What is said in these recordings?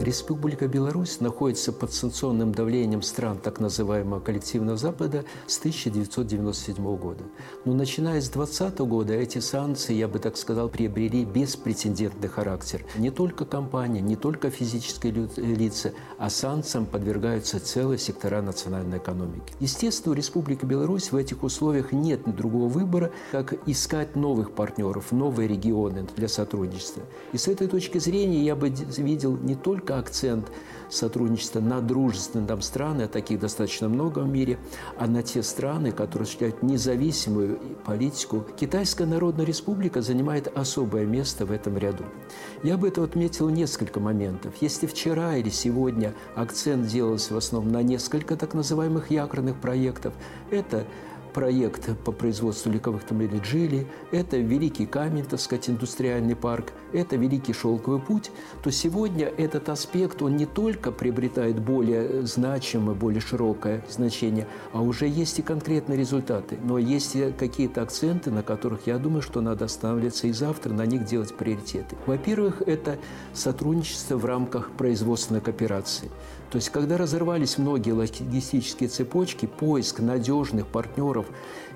Республика Беларусь находится под санкционным давлением стран так называемого коллективного Запада с 1997 года. Но начиная с 2020 года эти санкции, я бы так сказал, приобрели беспрецедентный характер. Не только компании, не только физические лица, а санкциям подвергаются целые сектора национальной экономики. Естественно, у Республики Беларусь в этих условиях нет другого выбора, как искать новых партнеров, новые регионы для сотрудничества. И с этой точки зрения я бы видел не только акцент сотрудничества на дружественные там страны, а таких достаточно много в мире, а на те страны, которые осуществляют независимую политику. Китайская Народная Республика занимает особое место в этом ряду. Я бы это отметил несколько моментов. Если вчера или сегодня акцент делался в основном на несколько так называемых якорных проектов, это проект по производству ликовых тамлей Джили, это Великий Камень, так сказать, индустриальный парк, это Великий Шелковый путь, то сегодня этот аспект, он не только приобретает более значимое, более широкое значение, а уже есть и конкретные результаты. Но есть и какие-то акценты, на которых, я думаю, что надо останавливаться и завтра на них делать приоритеты. Во-первых, это сотрудничество в рамках производственной кооперации. То есть, когда разорвались многие логистические цепочки, поиск надежных партнеров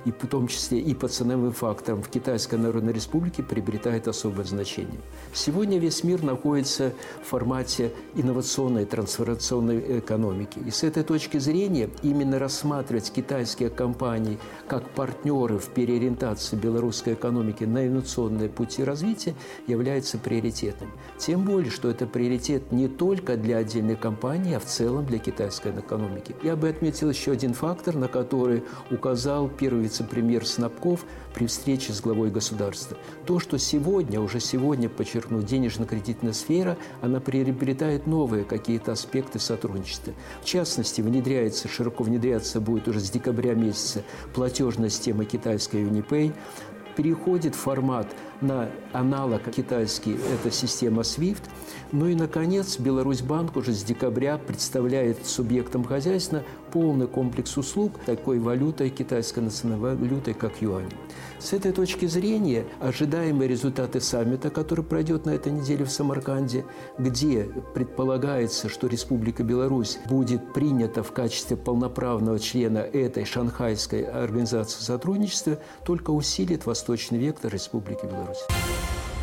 и в том числе и по ценовым факторам в Китайской Народной Республике приобретает особое значение. Сегодня весь мир находится в формате инновационной трансформационной экономики. И с этой точки зрения именно рассматривать китайские компании как партнеры в переориентации белорусской экономики на инновационные пути развития является приоритетным. Тем более, что это приоритет не только для отдельной компании, а в целом для китайской экономики. Я бы отметил еще один фактор, на который указал первый вице-премьер Снабков при встрече с главой государства. То, что сегодня, уже сегодня, подчеркну, денежно-кредитная сфера, она приобретает новые какие-то аспекты сотрудничества. В частности, внедряется, широко внедряться будет уже с декабря месяца платежная система китайская Unipay, переходит формат на аналог китайский, это система SWIFT. Ну и, наконец, Беларусьбанк уже с декабря представляет субъектам хозяйства полный комплекс услуг такой валютой, китайской национальной валютой, как юань. С этой точки зрения ожидаемые результаты саммита, который пройдет на этой неделе в Самарканде, где предполагается, что Республика Беларусь будет принята в качестве полноправного члена этой шанхайской организации сотрудничества, только усилит восточный вектор Республики Беларусь. News.